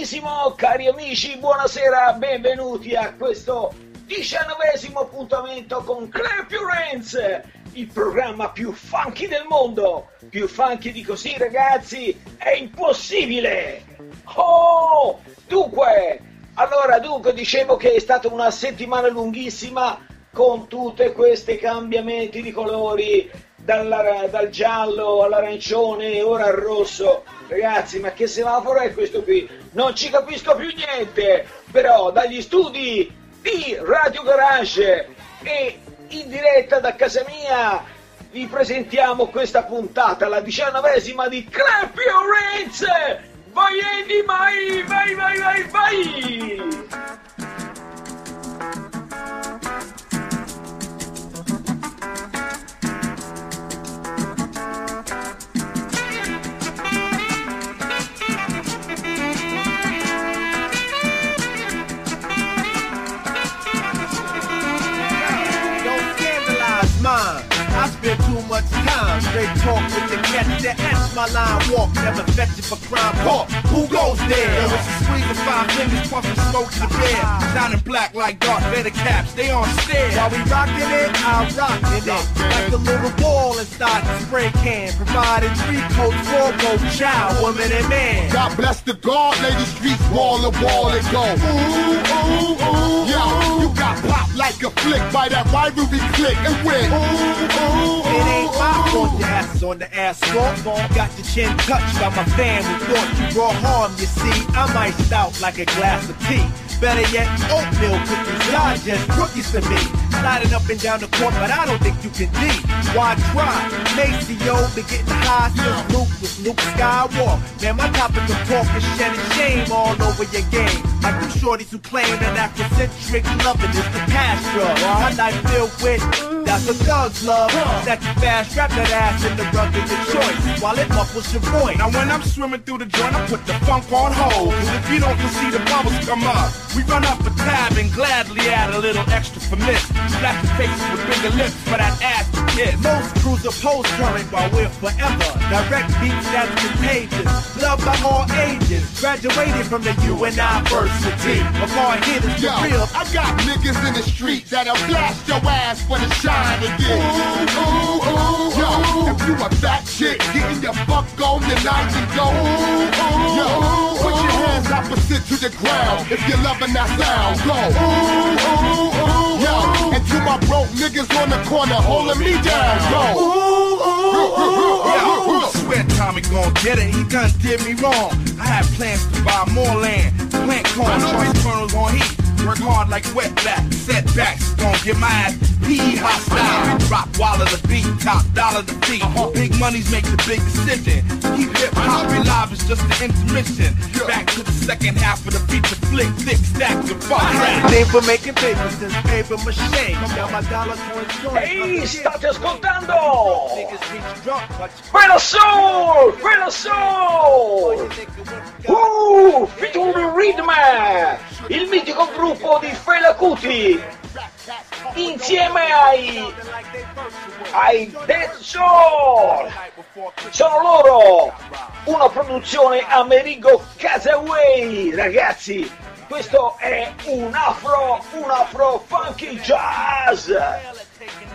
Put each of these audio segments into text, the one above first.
Benissimo, cari amici, buonasera, benvenuti a questo diciannovesimo appuntamento con Your Hands, il programma più funky del mondo. Più funky di così, ragazzi, è impossibile! Oh! Dunque, allora, dunque, dicevo che è stata una settimana lunghissima con tutti questi cambiamenti di colori, dal, dal giallo all'arancione, ora al rosso. Ragazzi, ma che semaforo è questo qui? Non ci capisco più niente, però dagli studi di Radio Garage e in diretta da casa mia vi presentiamo questa puntata, la diciannovesima di Clap Your Hands! Vai Eddie, vai, vai, vai, vai, vai! Straight talk with the catch that ask my line walk. Never it for crime talk. Who goes there? Yo, it's a squeeze of five fingers, puffing smoke to the bear. Shining black like Darth Vader caps, they on stairs. While we rockin' it, I'm rockin' it. Like a little ball inside the spray can. Providing three coats for both child, woman, and man. God bless the God, lady streets wall to wall and go. Ooh, ooh, ooh. Yo, pop like a flick by that rivalry click and win. Ooh, ooh. It ain't my fault your ass is on the asphalt. Got your chin touched by my family. Thought you brought harm, you see. I'm iced out like a glass of tea. Better yet, oatmeal cookies. Y'all just cookies to me. Sliding up and down the court, but I don't think you can D. Why try? Maceo been getting high since Luke was Luke Skywalker. Man, my topic of talk is shedding shame all over your game. Like them shorties who claim that Afrocentric loving is the past drug. My life filled with that's what thugs love. That you fast, strap that ass in the rug of your choice while it muffles your voice. Now when I'm swimming through the joint, I put the funk on hold. Cause if you don't you see the bubbles come up, we run up a tab and gladly add a little extra for this. miss. Slapping faces with bigger lips for that ass to kiss. Most crews are post current while we're forever. Direct beats that's contagious. Loved by all ages. Graduated from the university. Of all hitters, Yo, for real. I got niggas in the street that'll blast your ass when shine again. Ooh, ooh, ooh, Yo, if you a fat chick, getting your fuck on your tonight and go. Ooh, ooh, Yo, put your hands opposite to the ground if you're loving that sound. Go. Ooh, ooh, ooh, Yo, and to my broke niggas on the corner holding me down. Go. Yeah, I swear Tommy gon' get it, he done did me wrong. I had plans to buy more land, plant corn, charge kernels on heat. Work hard like wetback, setbacks, gon' get my ass PE hostile. Drop wallet the beat, top dollar the feet. Big money's make the big decision. Keep hip hop alive, it's just an intermission. Back to the second half of the feature flick, thick stacks of fun rap. Name for making paper since paper mache. Got my dollar coins joint. Ehi, state ascoltando! Niggas reach drunk, but you Quello Soul! Quello Soul! Uh, featuring Rhythm! Il mitico gruppo di Fela Kuti! Insieme ai... ai Dead Soul! Sono loro! Una produzione Amerigo Casaway! Ragazzi, questo è un afro, un afro funky jazz!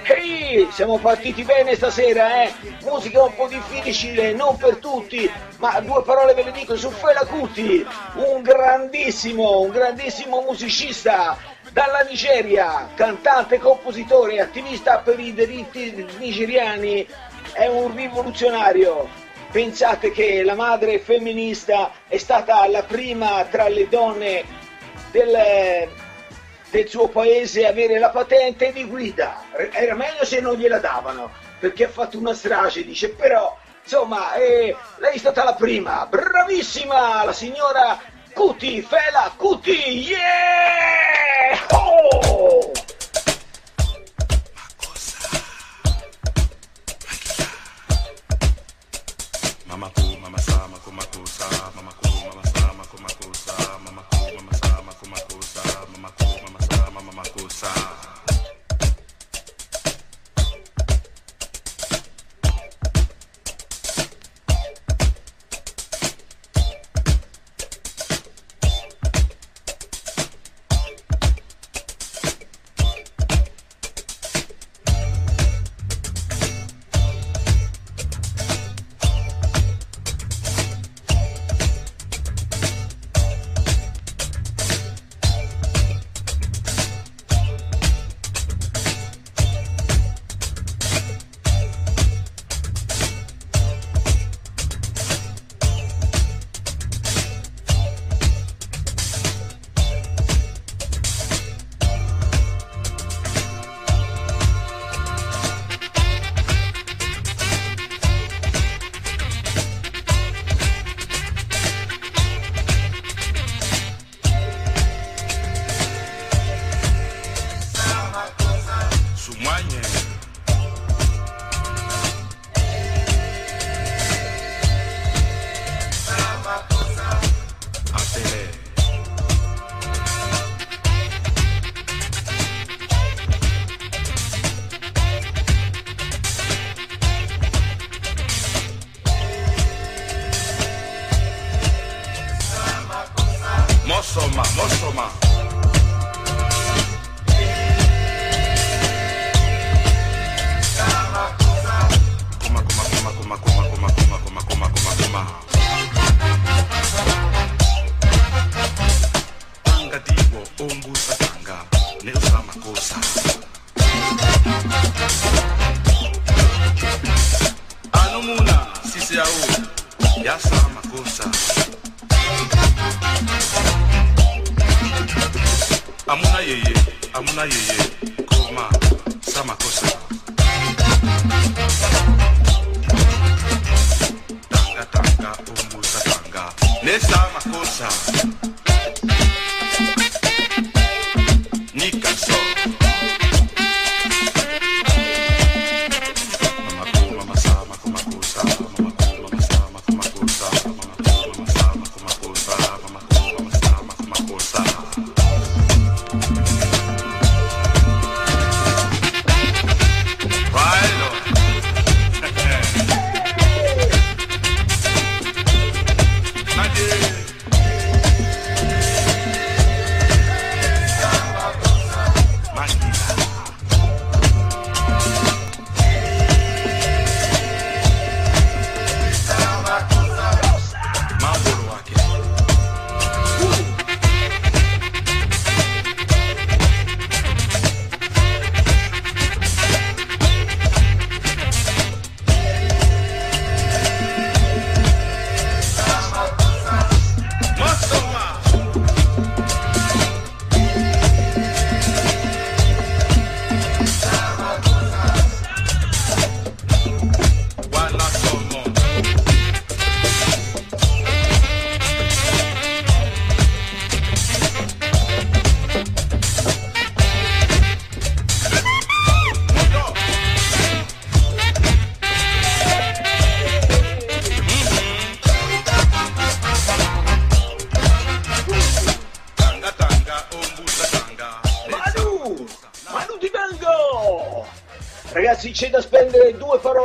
Ehi, siamo partiti bene stasera, eh? Musica un po' difficile, non per tutti, ma due parole ve le dico su Fela Kuti, un grandissimo, un grandissimo musicista dalla Nigeria, cantante, compositore, attivista per i diritti nigeriani, è un rivoluzionario. Pensate che la madre femminista è stata la prima tra le donne del, del suo paese a avere la patente di guida. Era meglio se non gliela davano, perché ha fatto una strage, dice, però insomma eh, lei è stata la prima, bravissima la signora Cuti, Fela Cuti, yeah! Oh! Mama mama mama mama sa,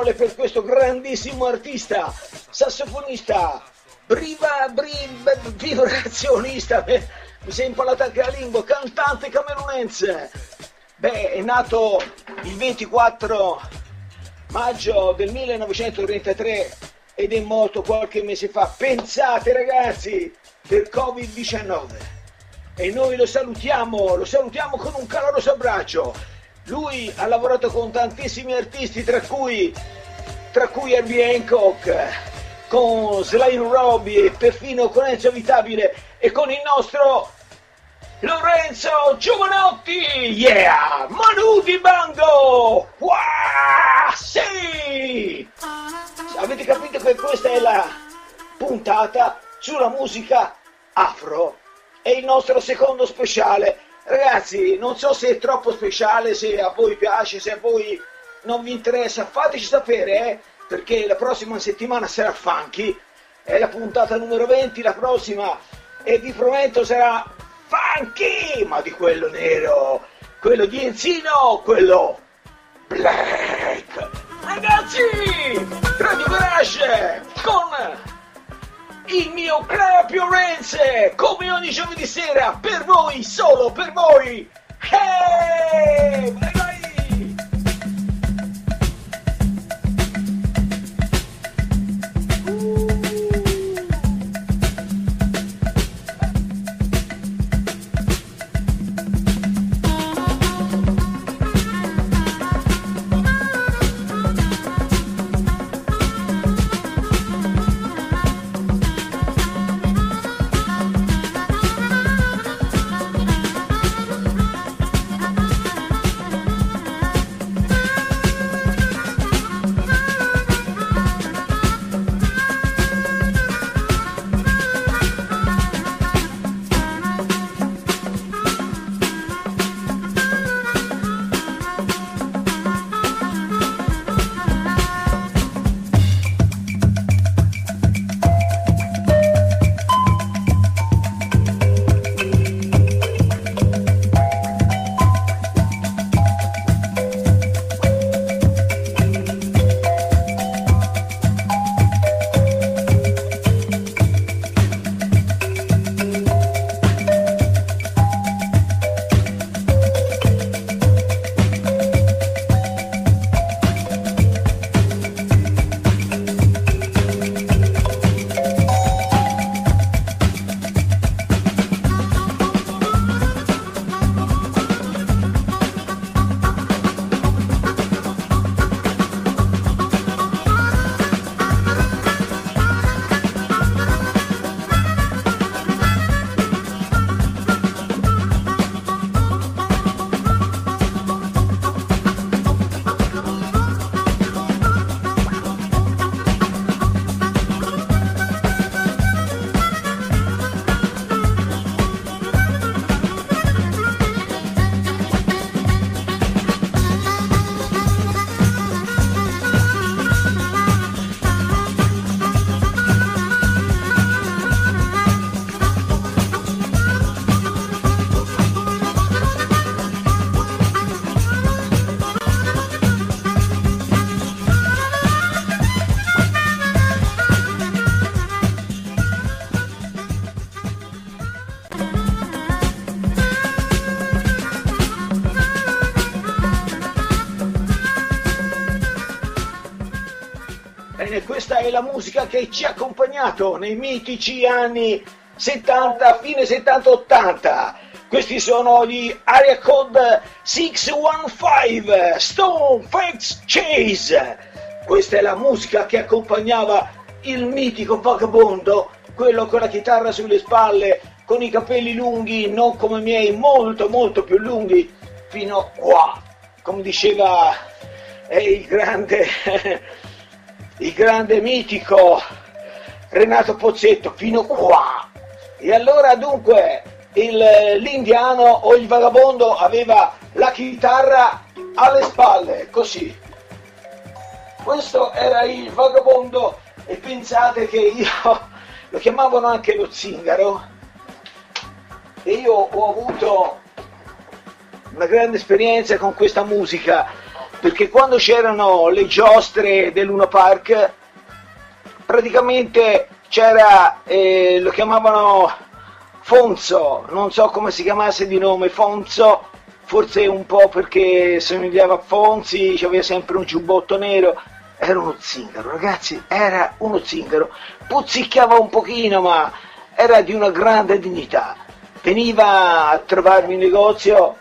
parole per questo grandissimo artista, sassofonista, briva, briva, vibrazionista, mi si è impalata anche la lingua, cantante camerunense. Beh, è nato il 24 maggio del 1933 ed è morto qualche mese fa. Pensate ragazzi, per Covid-19 e noi lo salutiamo, lo salutiamo con un caloroso abbraccio. Lui ha lavorato con tantissimi artisti, tra cui, tra cui Herbie Hancock, con Sly Robbie e perfino con Enzo Abitabile e con il nostro Lorenzo Giovanotti, yeah! Manu di Bango! Wow! Sì! Avete capito che questa è la puntata sulla musica afro? È il nostro secondo speciale. Ragazzi, non so se è troppo speciale, se a voi piace, se a voi non vi interessa, fateci sapere, eh? Perché la prossima settimana sarà funky, è la puntata numero 20, la prossima, e vi prometto sarà funky, ma di quello nero, quello di Enzino, quello black. Ragazzi, Radio Garage con il mio Crapio Renze, come ogni giovedì sera, per voi, solo per voi. Hey! Vai, vai! la musica che ci ha accompagnato nei mitici anni 70, fine 70-80. Questi sono gli Area Code 615 Stone Facts Chase. Questa è la musica che accompagnava il mitico vagabondo, quello con la chitarra sulle spalle, con i capelli lunghi, non come i miei, molto molto più lunghi, fino a qua, come diceva eh, il grande il grande mitico Renato Pozzetto fino qua. E allora dunque l'indiano o il vagabondo aveva la chitarra alle spalle, così. Questo era il vagabondo e pensate che io lo chiamavano anche lo zingaro e io ho avuto una grande esperienza con questa musica perché quando c'erano le giostre del Luna Park praticamente c'era, eh, lo chiamavano Fonzo, non so come si chiamasse di nome, Fonzo, forse un po' perché somigliava a Fonzi, aveva sempre un giubbotto nero, era uno zingaro, ragazzi, era uno zingaro, puzzicchiava un pochino ma era di una grande dignità, veniva a trovarmi in negozio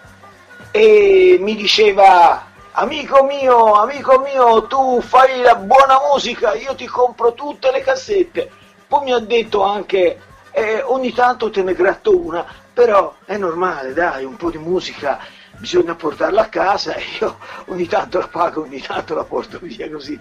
e mi diceva amico mio, amico mio, tu fai la buona musica, io ti compro tutte le cassette. Poi mi ha detto anche, eh, ogni tanto te ne gratto una, però è normale, dai, un po' di musica bisogna portarla a casa e io ogni tanto la pago, ogni tanto la porto via così.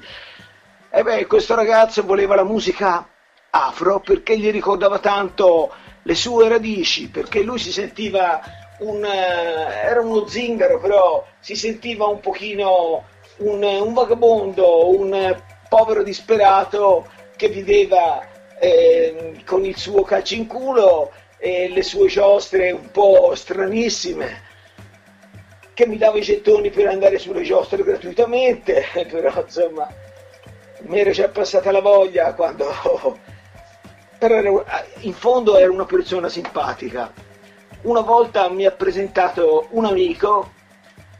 E beh, questo ragazzo voleva la musica afro perché gli ricordava tanto le sue radici, perché lui si sentiva un, eh, era uno zingaro, però si sentiva un pochino un, un vagabondo, un povero disperato che viveva eh, con il suo calcio in culo e le sue giostre un po' stranissime che mi dava i gettoni per andare sulle giostre gratuitamente, però insomma mi era già passata la voglia quando... però in fondo era una persona simpatica. Una volta mi ha presentato un amico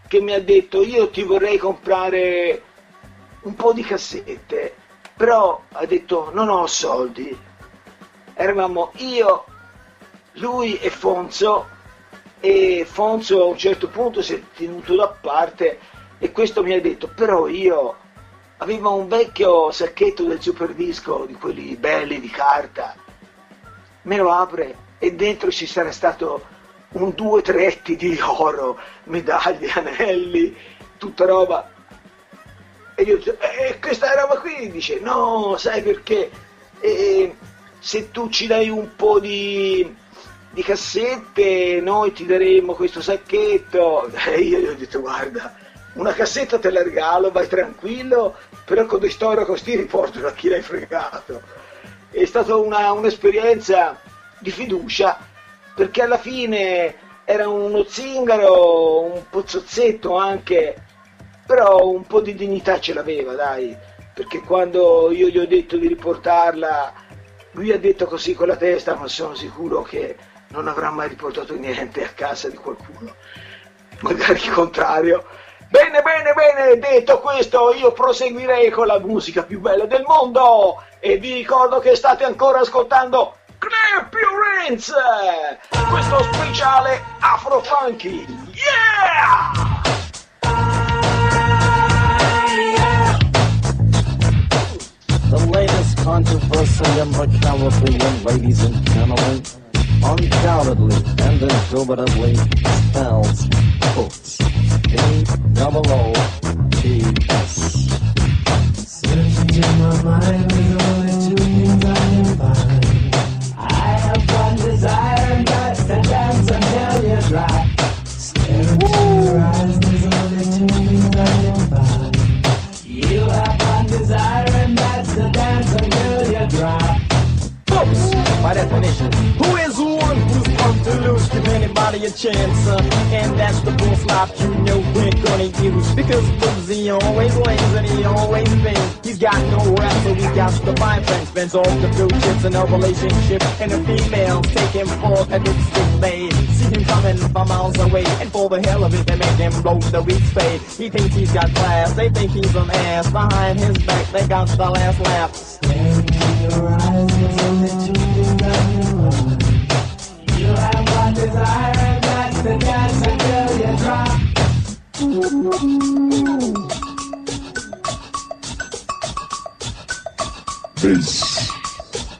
che mi ha detto io ti vorrei comprare un po' di cassette, però ha detto non ho soldi. Eravamo io, lui e Fonzo e Fonzo a un certo punto si è tenuto da parte e questo mi ha detto però io avevo un vecchio sacchetto del super disco di quelli belli di carta me lo apre e dentro ci sarà stato un due tretti di oro medaglie, anelli tutta roba e io dico eh, questa roba qui dice no sai perché eh, se tu ci dai un po' di di cassette, noi ti daremo questo sacchetto. E io gli ho detto, guarda, una cassetta te la regalo, vai tranquillo, però con dei storia così riporto a chi l'hai fregato. È stata una, un'esperienza di fiducia, perché alla fine era uno zingaro, un pozzozzetto anche, però un po' di dignità ce l'aveva, dai, perché quando io gli ho detto di riportarla, lui ha detto così con la testa, ma sono sicuro che non avrà mai riportato niente a casa di qualcuno, magari il contrario. Bene, bene, bene, detto questo io proseguirei con la musica più bella del mondo. E vi ricordo che state ancora ascoltando Clear questo speciale Afro Funky. Yeah! The latest controversy in the Caribbean, ladies and gentlemen. undoubtedly and indubitably spells Oats. A-double-O-T-S. Searching in my mind, uh, and that's the bull slop you know we're gonna use. Because Boozy always lays and he always bins. He's got no rap, so we got to buy friends. Spends all the blue chips in a relationship, and the females take him for a dipstick they see him coming from miles away, and for the hell of it, they make him blow the weak spade. He thinks he's got class, they think he's an ass. Behind his back, they got the last laugh. Staring This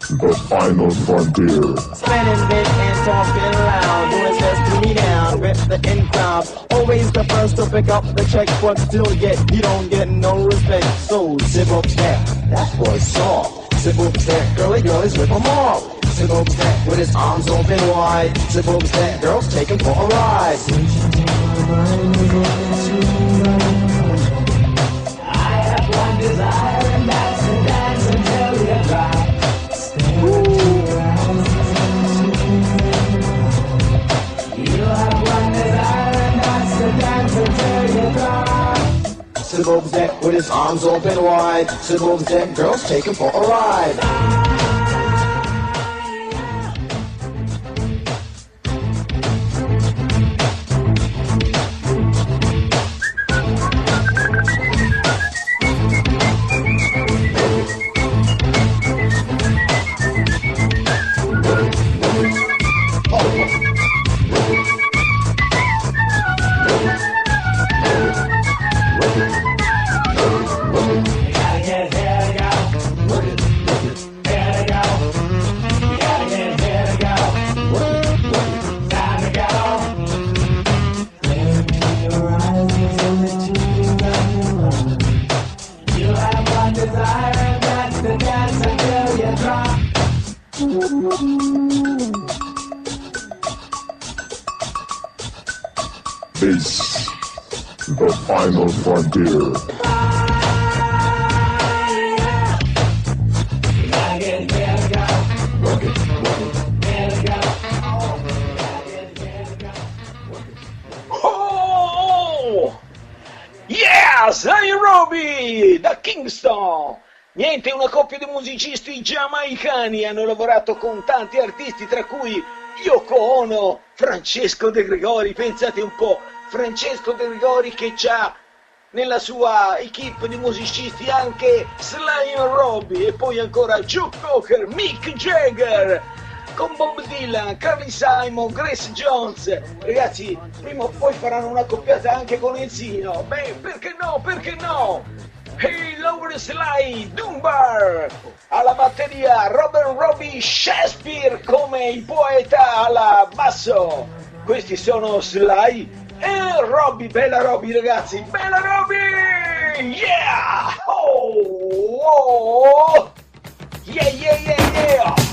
the final frontier. Spinning big and talking loud, doing best to me down with the in crowd. Always the first to pick up the check, but still yet you don't get no respect. So zip up that, that boy's soft. Zip up that, girly girlies rip him off. Zip up that with his arms open wide. Zip up that, girls take him for a ride. Zip up with his arms open wide. Up that, girls take him for a ride. Musicisti giamaicani hanno lavorato con tanti artisti, tra cui Yoko Ono, Francesco De Gregori, pensate un po', Francesco De Gregori che ha nella sua equipe di musicisti anche Sly Robbie e poi ancora Joe Cocker, Mick Jagger, con Bob Dylan, Carly Simon, Grace Jones. Ragazzi, prima o poi faranno una coppiata anche con Enzino. Beh, perché no? Perché no? Hey, Laura Sly, Dunbar, alla batteria Robert Robbie Shakespeare come il poeta alla basso. Questi sono Sly e Robbie, bella Robbie ragazzi, bella Robbie! Yeah! Oh! oh. Yeah, yeah, yeah, yeah!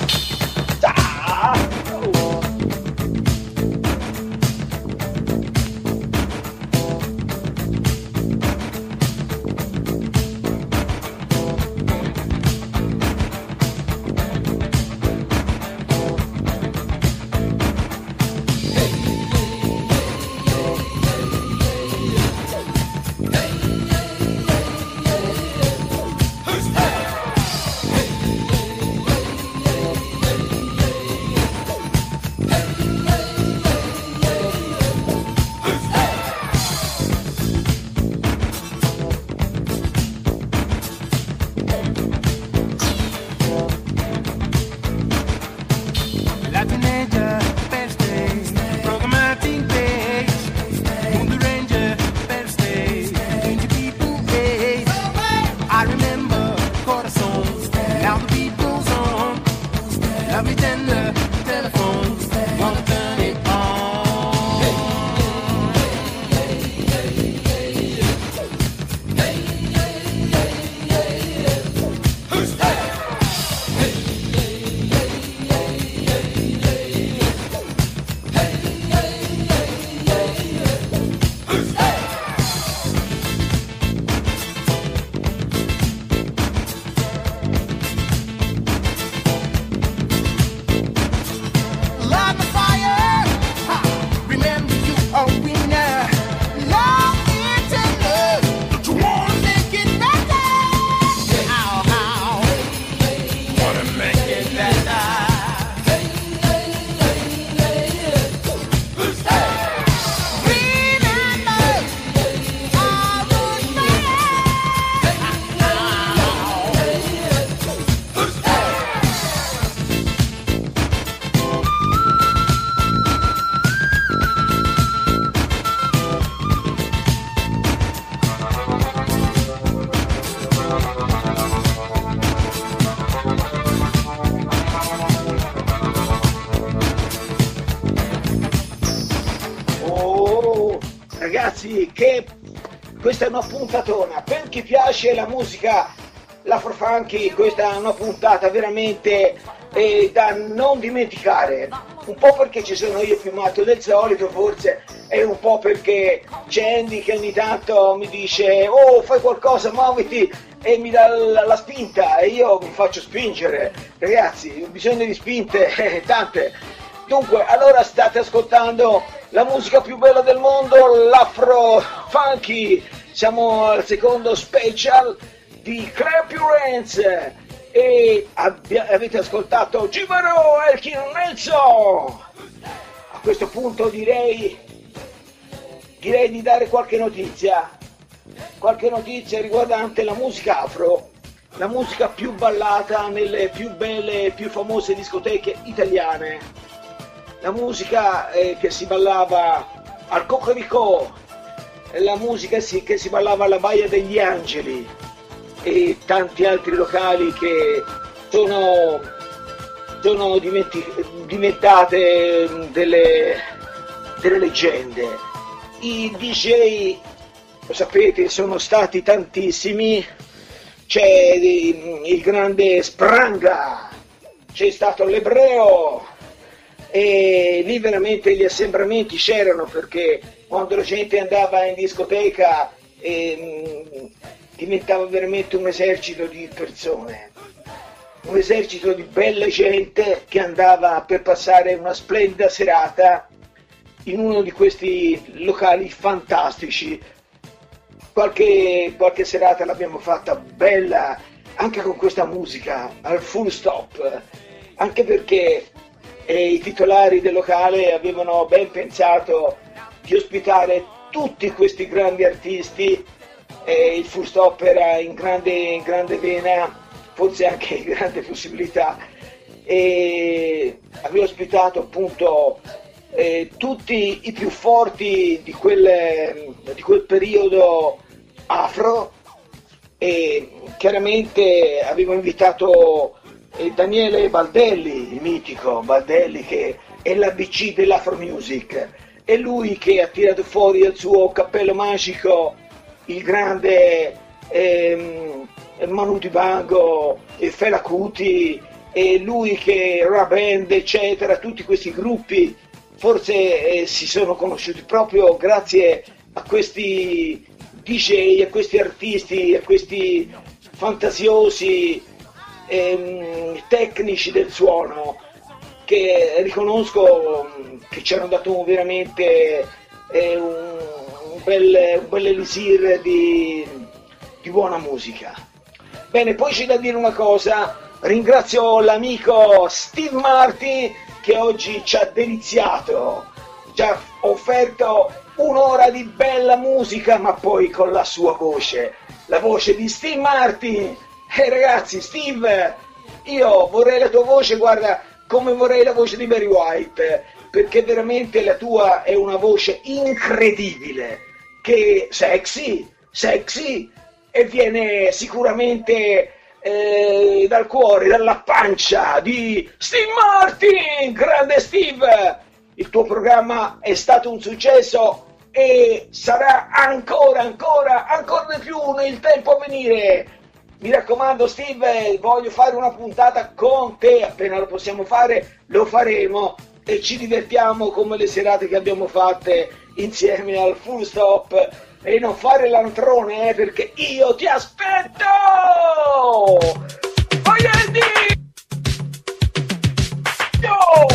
Che questa è una puntatona. Per chi piace la musica, l'afro funky, questa è una puntata veramente eh, da non dimenticare. Un po' perché ci sono io più matto del solito, forse, e un po' perché c'è Andy che ogni tanto mi dice oh fai qualcosa, muoviti e mi dà la, la spinta e io mi faccio spingere. Ragazzi, ho bisogno di spinte, tante. Dunque, allora state ascoltando la musica più bella del mondo, l'afro funky. Siamo al secondo special di Hands e abbia- avete ascoltato Gimaro Elkin Nelson. A questo punto direi, direi di dare qualche notizia, qualche notizia riguardante la musica afro, la musica più ballata nelle più belle e più famose discoteche italiane la musica eh, che si ballava al Cocorico, la musica sì, che si ballava alla Baia degli Angeli e tanti altri locali che sono, sono diventate mm, delle, delle leggende. I DJ, lo sapete, sono stati tantissimi, c'è il, il grande Spranga, c'è stato l'Ebreo, e lì veramente gli assembramenti c'erano perché quando la gente andava in discoteca ehm, diventava veramente un esercito di persone, un esercito di bella gente che andava per passare una splendida serata in uno di questi locali fantastici. Qualche, qualche serata l'abbiamo fatta bella anche con questa musica al full stop, anche perché eh, i titolari del locale avevano ben pensato di ospitare tutti questi grandi artisti e il full stop era in grande, in grande vena, forse anche in grande possibilità. E aveva ospitato appunto eh, tutti i più forti di quel, di quel periodo afro e chiaramente avevo invitato eh, Daniele Baldelli, il mitico Baldelli che è l'ABC dell'Afro Music, è lui che ha tirato fuori dal suo cappello magico il grande ehm, Manu Dibango, e Fela Kuti, e lui che Raband, eccetera, tutti questi gruppi forse eh, si sono conosciuti proprio grazie a questi DJ, a questi artisti, a questi fantasiosi ehm, tecnici del suono che riconosco mm, che ci hanno dato veramente eh, un, un, bel, un bel elisir di, di buona musica. Bene, poi c'è da dire una cosa, ringrazio l'amico Steve Martin che oggi ci ha deliziato, ci ha offerto un'ora di bella musica, ma poi con la sua voce, la voce di Steve Martin. E ragazzi, Steve, io vorrei la tua voce, guarda, come vorrei la voce di Barry White, perché veramente la tua è una voce incredibile, che sexy, sexy, e viene sicuramente eh, dal cuore, dalla pancia di Steve Martin, grande Steve! Il tuo programma è stato un successo e sarà ancora, ancora, ancora di più nel tempo a venire. Mi raccomando Steve, voglio fare una puntata con te, appena lo possiamo fare lo faremo e ci divertiamo come le serate che abbiamo fatte insieme al full stop e non fare l'antrone eh, perché io ti aspetto! Vogliendi! Yo! In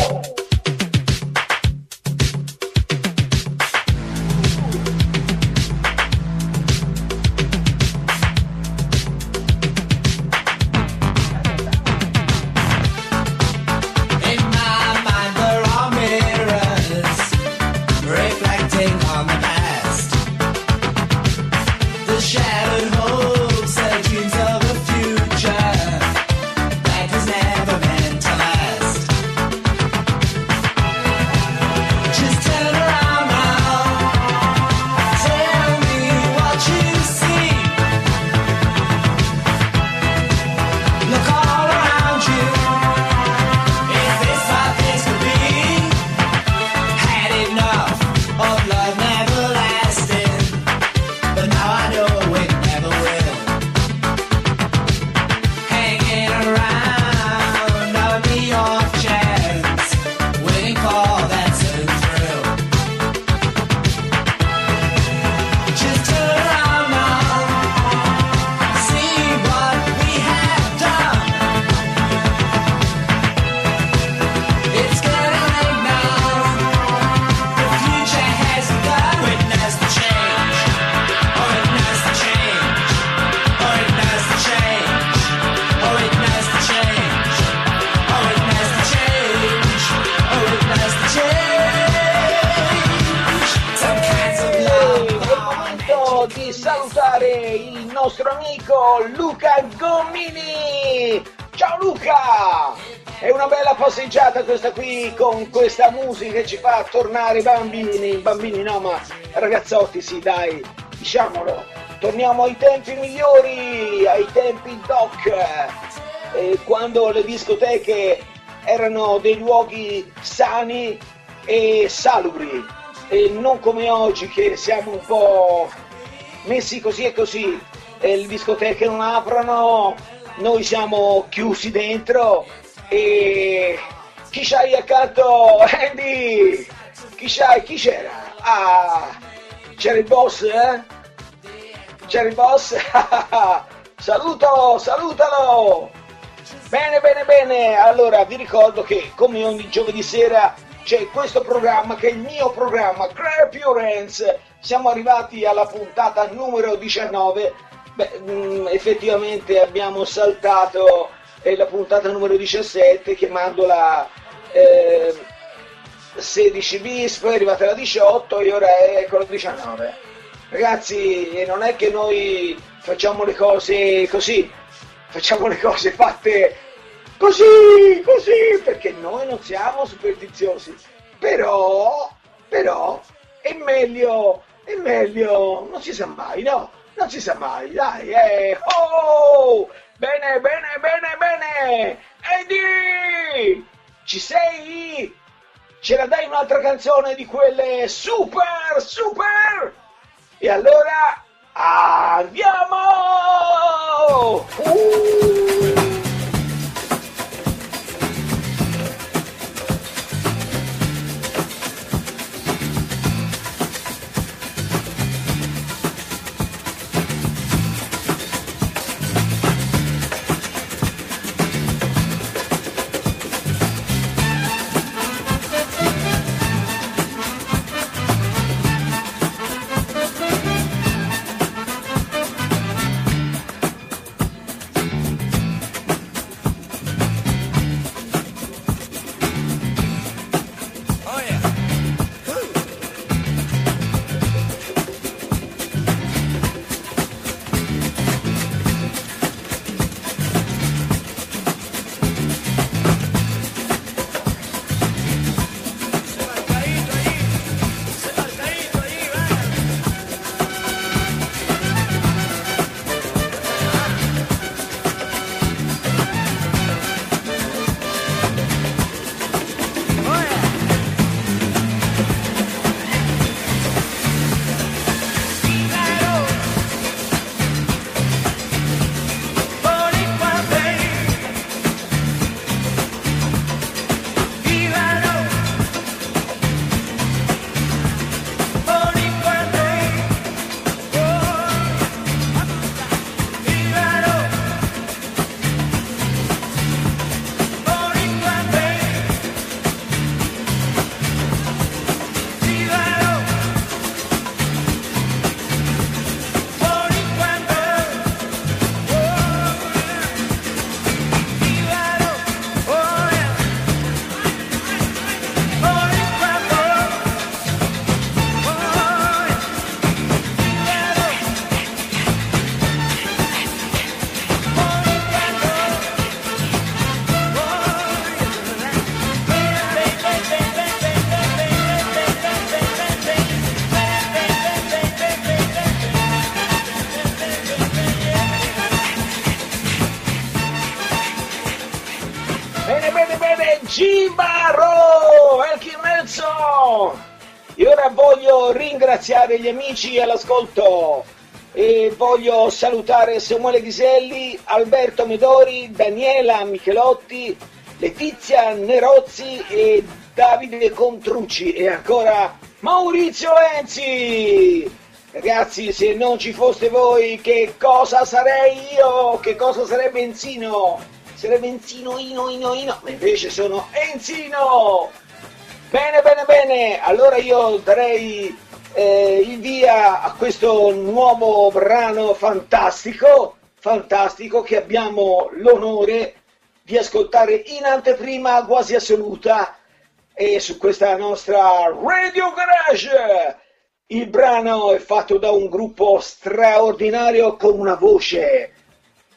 il nostro amico Luca Gomini. Ciao Luca! È una bella passeggiata questa qui con questa musica che ci fa tornare i bambini, bambini no ma ragazzotti sì dai, diciamolo, torniamo ai tempi migliori, ai tempi doc, eh, quando le discoteche erano dei luoghi sani e salubri e non come oggi che siamo un po' messi così e così, e le discoteche non aprono, noi siamo chiusi dentro e chi c'hai accanto Andy? Chi c'hai? Chi c'era? Ah, c'era il boss, eh? Cherry Boss, saluto, salutalo! Bene, bene, bene, allora vi ricordo che come ogni giovedì sera c'è questo programma che è il mio programma, Crap Your Hands. Siamo arrivati alla puntata numero 19, Beh, mm, effettivamente abbiamo saltato eh, la puntata numero 17 chiamandola eh, 16 bis, poi è arrivata la 18 e ora è con la 19. Ragazzi, non è che noi facciamo le cose così, facciamo le cose fatte così, così, perché noi non siamo superstiziosi. Però, però, è meglio, è meglio, non si sa mai, no? Non si sa mai, dai, eh. Oh! Bene, bene, bene, bene! Eddie! Ci sei? Ce la dai un'altra canzone di quelle super, super? E allora andiamo! Uh! E ora voglio ringraziare gli amici all'ascolto e voglio salutare Samuele Ghiselli, Alberto Medori, Daniela Michelotti, Letizia Nerozzi e Davide Contrucci e ancora Maurizio Enzi! Ragazzi, se non ci foste voi, che cosa sarei io? Che cosa sarebbe Enzino? Sarebbe Enzino, Ino, Ino, Ino, ma invece sono Enzino! Bene, bene, bene, allora io darei eh, il via a questo nuovo brano fantastico, fantastico che abbiamo l'onore di ascoltare in anteprima quasi assoluta e su questa nostra Radio Garage. Il brano è fatto da un gruppo straordinario con una voce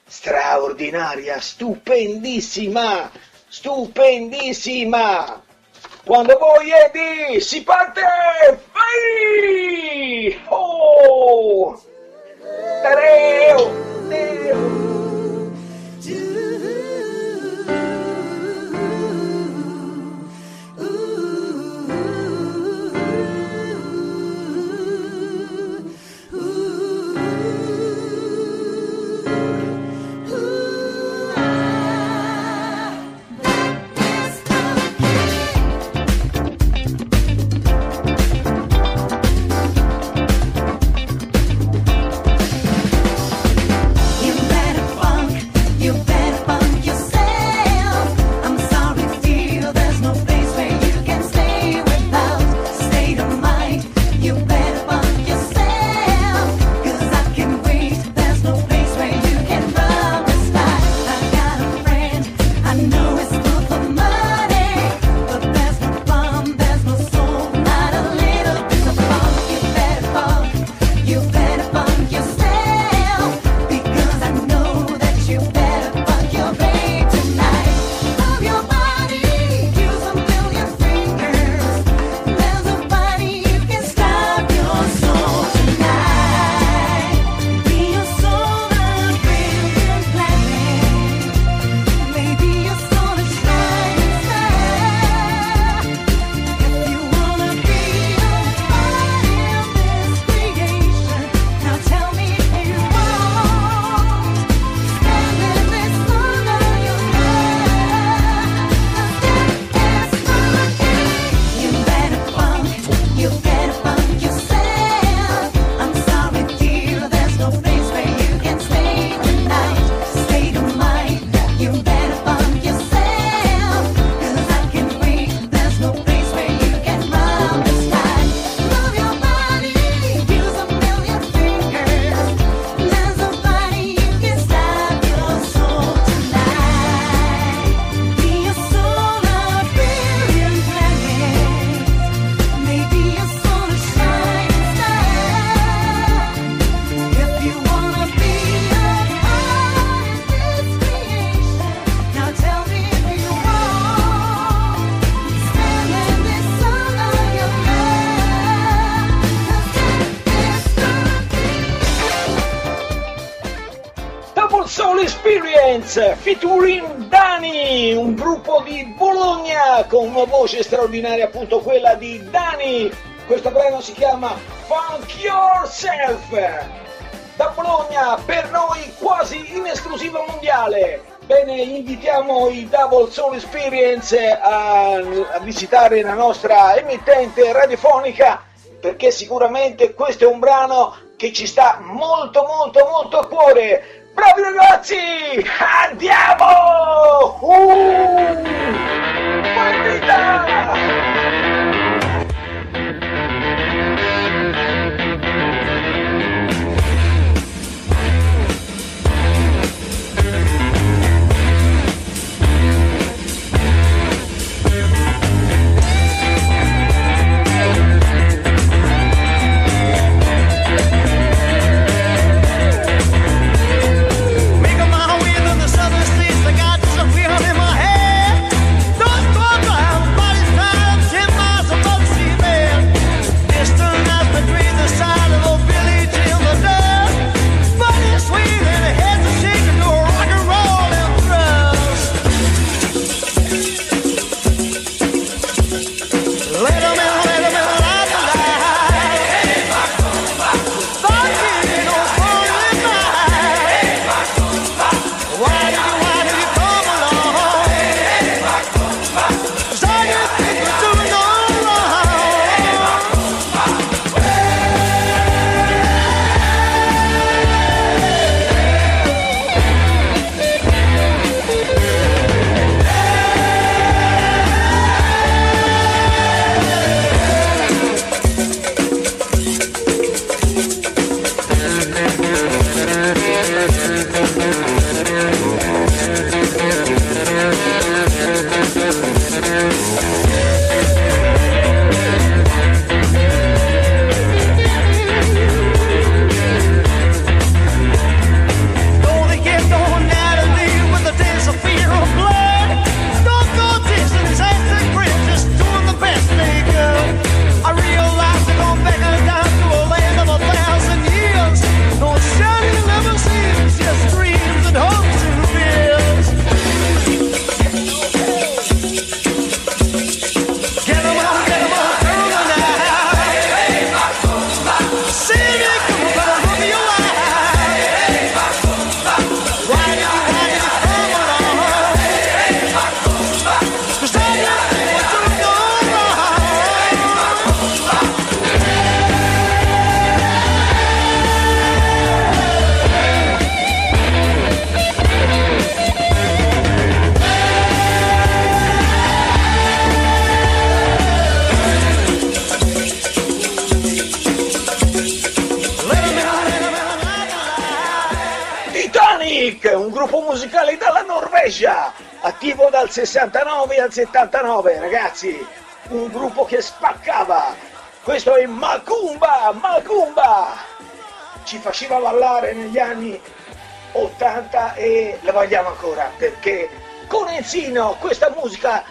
straordinaria, stupendissima, stupendissima. Quando vuoi Eddie, si parte! Vai! Oh! Tareo! Tareo! Green Dani, un gruppo di Bologna con una voce straordinaria, appunto quella di Dani. Questo brano si chiama Funk Yourself. Da Bologna, per noi quasi in esclusiva mondiale. Bene, invitiamo i Double Soul Experience a, a visitare la nostra emittente radiofonica perché sicuramente questo è un brano che ci sta molto molto molto a cuore Proprio Gocci! Andiamo! Uh! Partita! 69 al 79, ragazzi, un gruppo che spaccava. Questo è Macumba, Macumba! Ci faceva ballare negli anni 80 e la vogliamo ancora perché con Enzino questa musica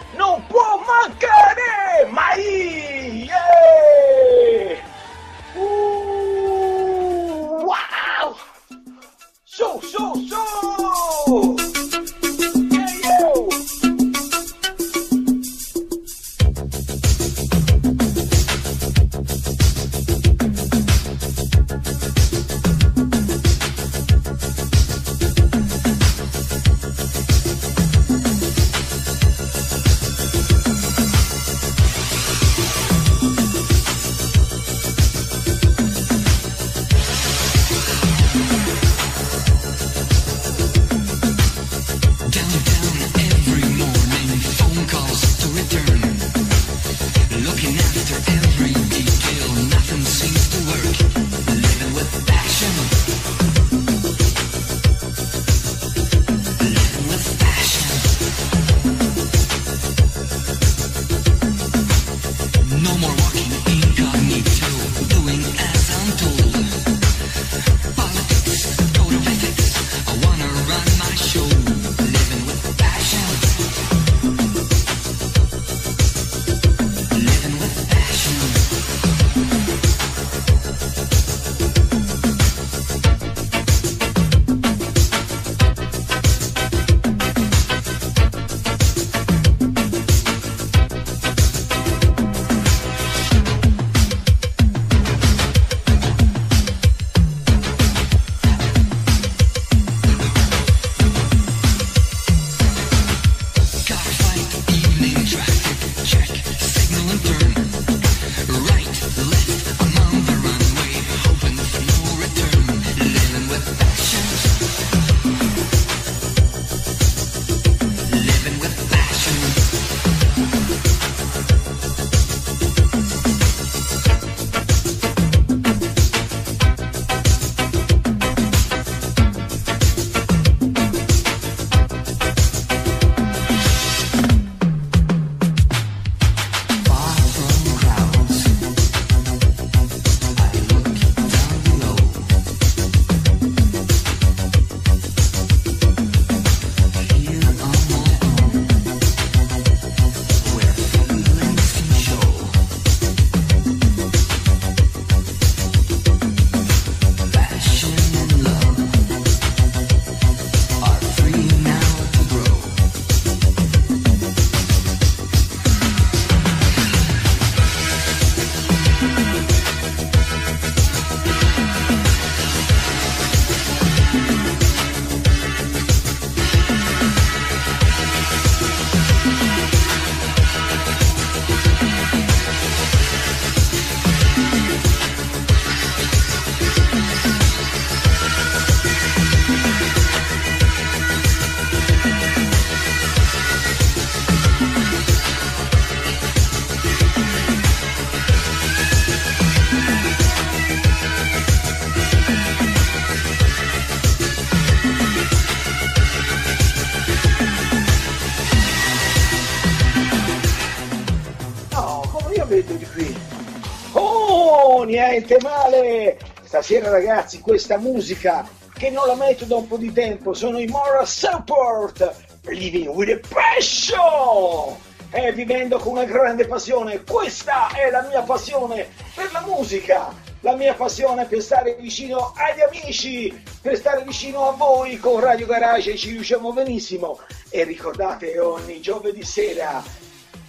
Stasera ragazzi questa musica che non la metto da un po' di tempo sono i Moral Support, Living with a Passion. E vivendo con una grande passione, questa è la mia passione per la musica, la mia passione per stare vicino agli amici, per stare vicino a voi con Radio Garage ci riusciamo benissimo. E ricordate ogni giovedì sera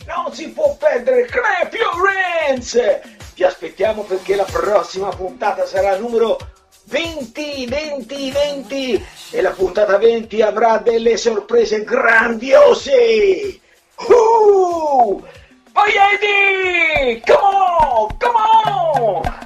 non si può perdere Clap Your Hands! Vi aspettiamo perché la prossima puntata sarà numero 20, 20, 20 e la puntata 20 avrà delle sorprese grandiose! Uh! Eddie! Come on! Come on!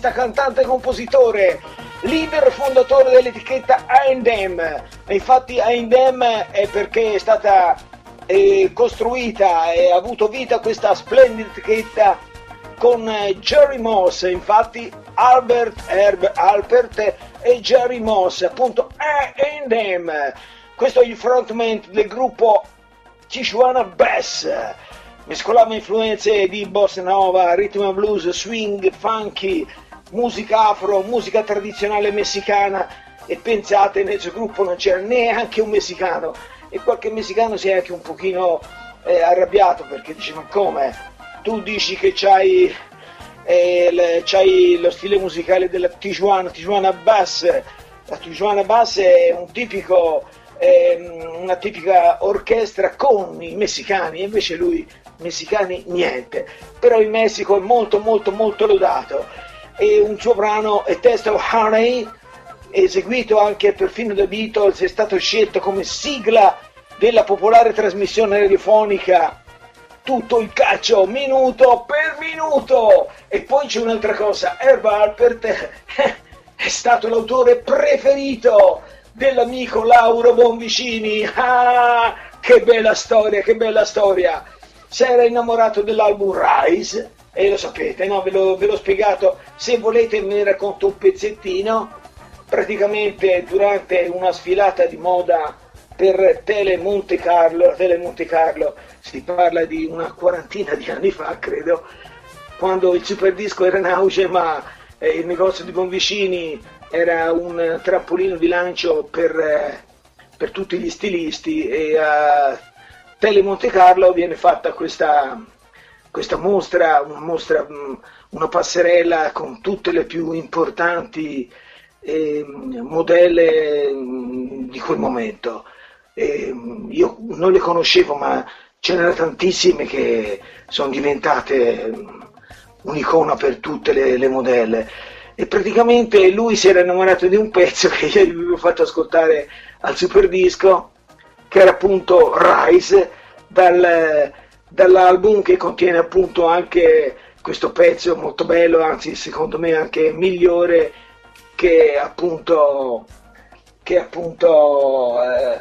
Trombettista, cantante e compositore, leader fondatore dell'etichetta A&M. Infatti A&M è perché è stata eh, costruita e ha avuto vita questa splendida etichetta con eh, Jerry Moss, infatti Albert Herb Alpert e Jerry Moss, appunto A&M. Questo è il frontman del gruppo Tijuana Bass mescolava influenze di bossa nova, rhythm blues, swing, funky, musica afro, musica tradizionale messicana e pensate nel suo gruppo non c'era neanche un messicano e qualche messicano si è anche un pochino eh, arrabbiato perché dice ma come? Tu dici che c'hai, eh, le- c'hai lo stile musicale della Tijuana, Tijuana Bass, la Tijuana Bass è un tipico ehm, una tipica orchestra con i messicani, invece lui messicani niente, però in Messico è molto molto molto lodato e un suo brano è testo Honey, eseguito anche perfino dai Beatles, è stato scelto come sigla della popolare trasmissione radiofonica tutto il calcio minuto per minuto e poi c'è un'altra cosa Herb Alpert è stato l'autore preferito dell'amico Lauro Bonvicini. Ah, che bella storia, che bella storia. Si era innamorato dell'album Rise, e lo sapete, no? Ve l'ho, ve l'ho spiegato. Se volete me ne racconto un pezzettino. Praticamente durante una sfilata di moda per Tele Monte Carlo, Tele Monte Carlo, si parla di una quarantina di anni fa, credo, quando il super disco era in auge, ma eh, il negozio di Bonvicini era un trampolino di lancio per, eh, per tutti gli stilisti e a Tele Monte Carlo viene fatta questa, questa mostra, una mostra, mh, una passerella con tutte le più importanti eh, modelle mh, di quel momento. E, mh, io non le conoscevo, ma ce n'erano tantissime che sono diventate mh, un'icona per tutte le, le modelle. E praticamente lui si era innamorato di un pezzo che io gli avevo fatto ascoltare al super disco, che era appunto Rise, dal, dall'album che contiene appunto anche questo pezzo molto bello, anzi secondo me anche migliore che appunto, che appunto eh,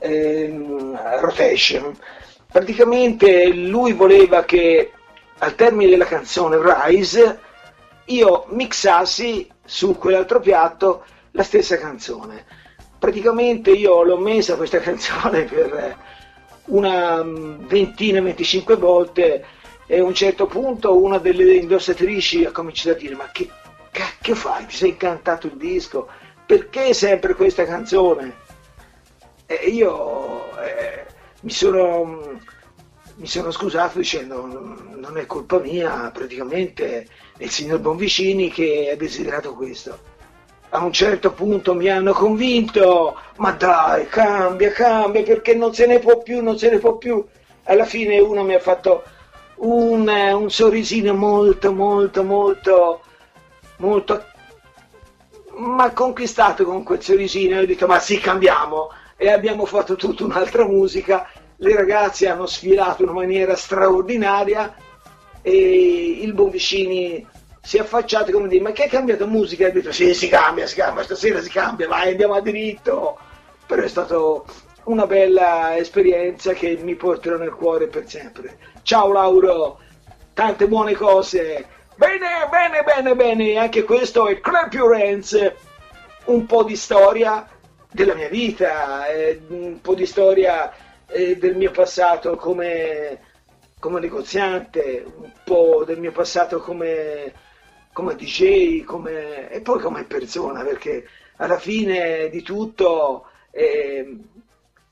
ehm, Rotation. Praticamente lui voleva che al termine della canzone Rise io mixassi su quell'altro piatto la stessa canzone. Praticamente io l'ho messa questa canzone per una mm, ventina, 25 volte e a un certo punto una delle indossatrici ha cominciato a dire ma che cacchio fai? Ti sei cantato il disco? Perché sempre questa canzone? E io eh, mi, sono, mi sono scusato dicendo non è colpa mia, praticamente è il signor Bonvicini che ha desiderato questo. A un certo punto mi hanno convinto, ma dai, cambia, cambia, perché non se ne può più, non se ne può più. Alla fine uno mi ha fatto un, un sorrisino molto, molto, molto, molto ma conquistato con quel sorrisino. E ho detto ma sì cambiamo. E abbiamo fatto tutta un'altra musica. Le ragazze hanno sfilato in maniera straordinaria e il Bonvicini si è affacciato come dire ma che hai cambiato musica? e detto sì si cambia, si cambia, stasera si cambia, vai andiamo a diritto. Però è stata una bella esperienza che mi porterò nel cuore per sempre. Ciao Lauro. Tante buone cose. Bene bene bene bene. Anche questo è Ranz un po' di storia della mia vita eh, un po' di storia eh, del mio passato come, come negoziante un po' del mio passato come come DJ come, e poi come persona, perché alla fine di tutto eh,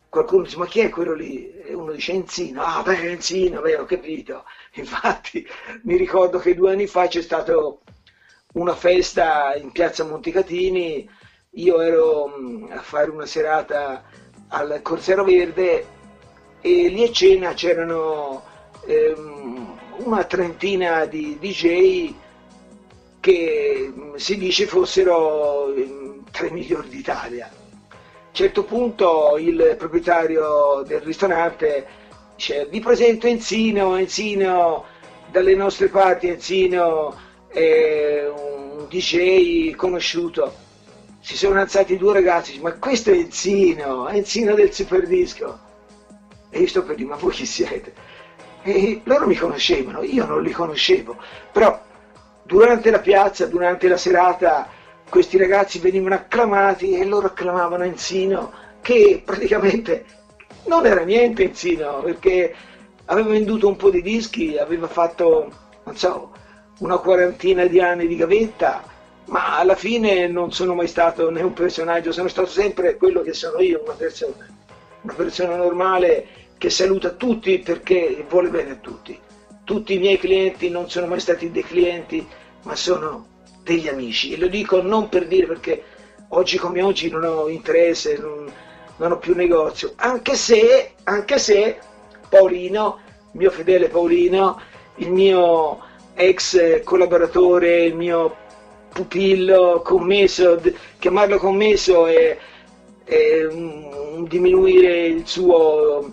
qualcuno dice ma chi è quello lì? E uno dice Enzino, ah beh Enzino, beh ho capito. Infatti mi ricordo che due anni fa c'è stata una festa in piazza Montecatini, io ero mh, a fare una serata al Corsero Verde e lì a cena c'erano ehm, una trentina di DJ che mh, si dice fossero mh, tra i migliori d'Italia. A un certo punto il proprietario del ristorante dice vi presento Enzino, Enzino dalle nostre parti, Enzino è un DJ conosciuto. Si sono alzati due ragazzi, ma questo è Enzino, Enzino del Super Disco. E io sto per dire, ma voi chi siete? E loro mi conoscevano, io non li conoscevo, però durante la piazza, durante la serata, questi ragazzi venivano acclamati e loro acclamavano Enzino, che praticamente non era niente Enzino, perché aveva venduto un po' di dischi, aveva fatto, non so, una quarantina di anni di gavetta, ma alla fine non sono mai stato né un personaggio, sono stato sempre quello che sono io, una persona, una persona normale che saluta tutti perché vuole bene a tutti tutti i miei clienti non sono mai stati dei clienti, ma sono degli amici. E lo dico non per dire perché oggi come oggi non ho interesse, non, non ho più negozio, anche se, anche se Paolino, mio fedele Paolino, il mio ex collaboratore, il mio pupillo, commesso, chiamarlo commesso è, è un- diminuire il suo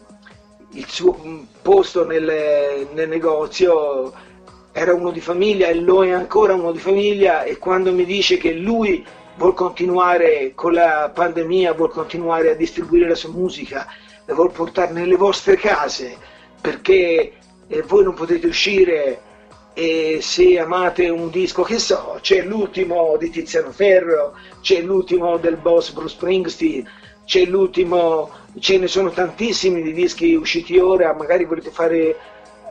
il suo posto nel, nel negozio era uno di famiglia e lo è ancora uno di famiglia e quando mi dice che lui vuol continuare con la pandemia, vuol continuare a distribuire la sua musica, la vuol portare nelle vostre case perché eh, voi non potete uscire e se amate un disco, che so, c'è l'ultimo di Tiziano Ferro, c'è l'ultimo del boss Bruce Springsteen, c'è l'ultimo, ce ne sono tantissimi di dischi usciti ora, magari volete fare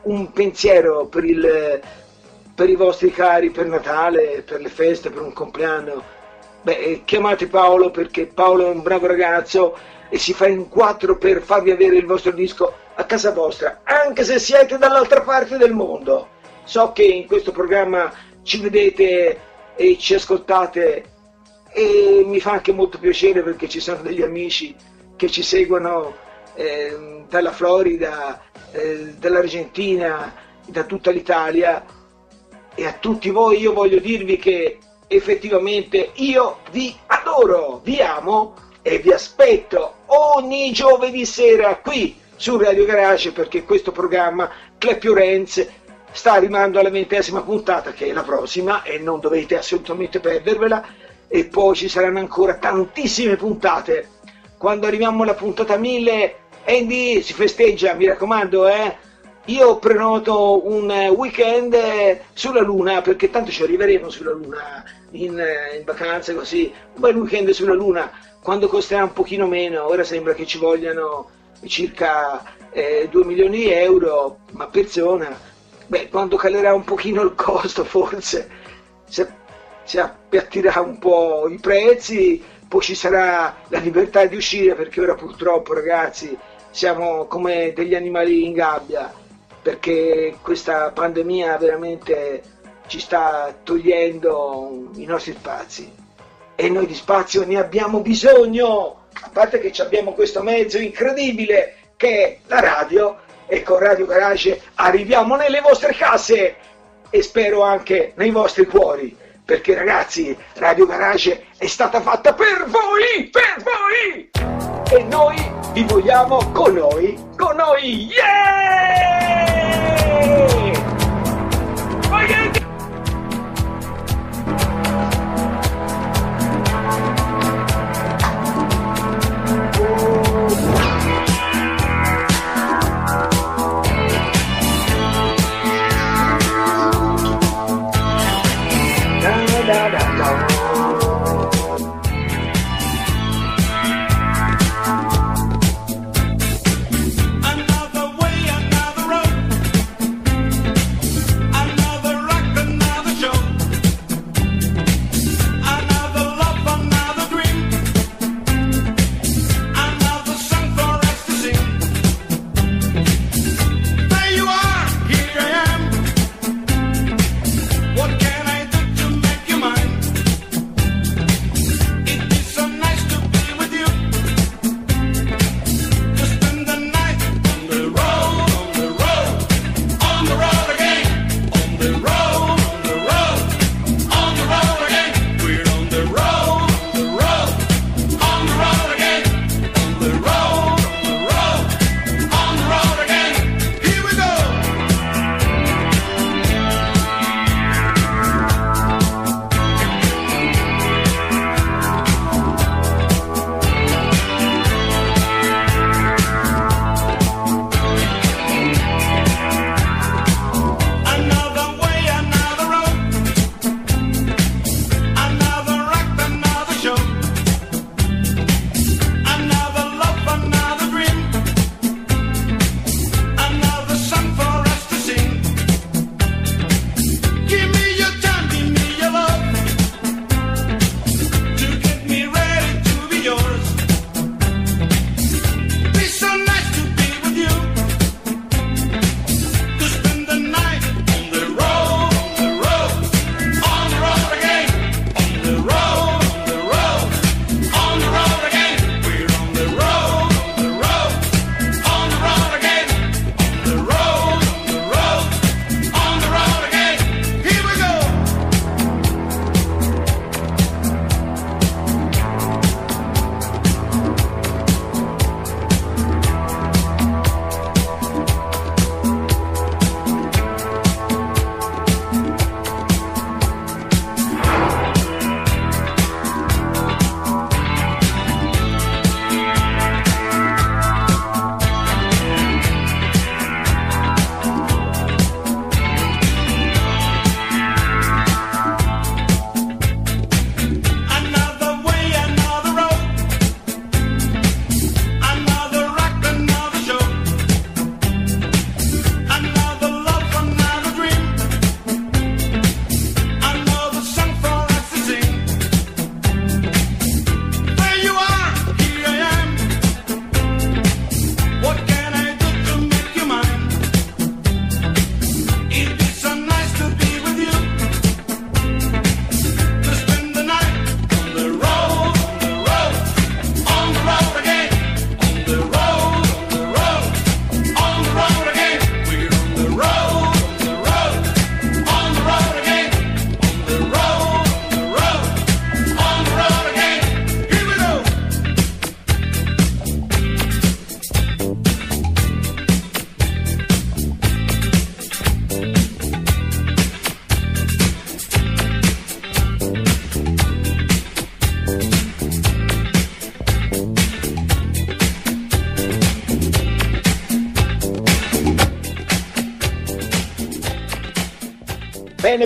un pensiero per, il, per i vostri cari, per Natale, per le feste, per un compleanno. Beh, eh, chiamate Paolo perché Paolo è un bravo ragazzo e si fa in quattro per farvi avere il vostro disco a casa vostra, anche se siete dall'altra parte del mondo. So che in questo programma ci vedete e ci ascoltate e mi fa anche molto piacere perché ci sono degli amici che ci seguono eh, dalla Florida, eh, dall'Argentina, da tutta l'Italia. E a tutti voi io voglio dirvi che effettivamente io vi adoro, vi amo e vi aspetto ogni giovedì sera qui su Radio Garage perché questo programma Your Hands sta arrivando alla ventesima puntata che è la prossima e non dovete assolutamente perdervela. E poi ci saranno ancora tantissime puntate quando arriviamo alla puntata 1000 Andy si festeggia mi raccomando eh. Io prenoto un weekend eh, sulla Luna perché tanto ci arriveremo sulla Luna in, eh, in vacanze così. Un bel weekend sulla Luna quando costerà un pochino meno. Ora sembra che ci vogliano circa eh, 2 milioni di euro a persona Beh, quando calerà un pochino il costo forse si appiattirà un po' i prezzi, poi ci sarà la libertà di uscire perché ora purtroppo ragazzi siamo come degli animali in gabbia perché questa pandemia veramente ci sta togliendo i nostri spazi. E noi di spazio ne abbiamo bisogno, a parte che abbiamo questo mezzo incredibile che è la radio. E con Radio Garage arriviamo nelle vostre case e spero anche nei vostri cuori perché ragazzi Radio Garage è stata fatta per voi per voi! E noi vi vogliamo con noi con noi yeah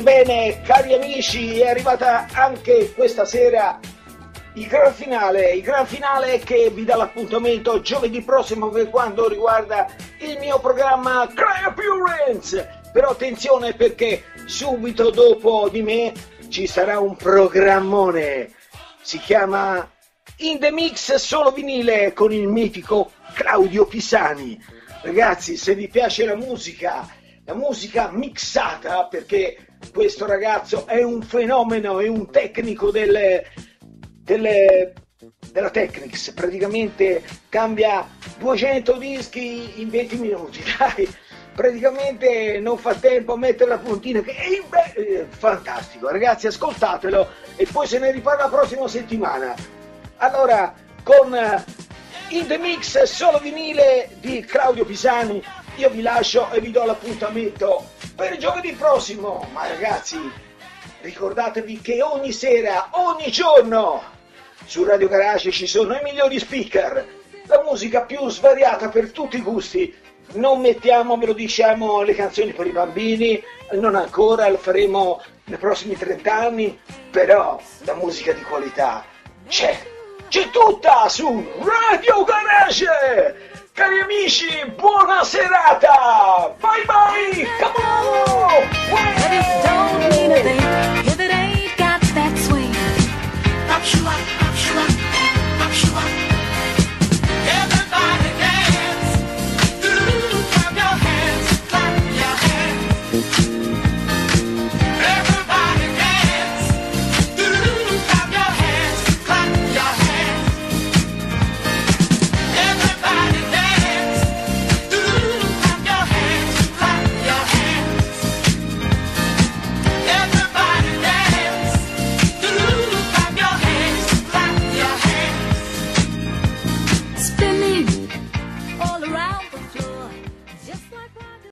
Bene, bene, cari amici, è arrivata anche questa sera il gran finale, il gran finale che vi dà l'appuntamento giovedì prossimo per quanto riguarda il mio programma Cry Appearance. Però attenzione perché subito dopo di me ci sarà un programmone. Si chiama In the Mix solo vinile con il mitico Claudio Pisani. Ragazzi, se vi piace la musica, la musica mixata, perché questo ragazzo è un fenomeno, è un tecnico delle, delle- della Technics, praticamente cambia 200 dischi in 20 minuti, dai, praticamente non fa tempo a mettere la puntina, che è eh, fantastico, ragazzi ascoltatelo e poi se ne riparla la prossima settimana. Allora, con eh, In The Mix solo vinile di Claudio Pisani, io vi lascio e vi do l'appuntamento per giovedì prossimo, ma ragazzi, ricordatevi che ogni sera, ogni giorno, su Radio Garage ci sono i migliori speaker, la musica più svariata per tutti i gusti. Non mettiamo, ve lo diciamo, le canzoni per i bambini, non ancora, lo faremo nei prossimi 30 anni, però la musica di qualità c'è, c'è tutta su Radio Garage! Cari amici, buona serata! Bye bye! Come on! Wow.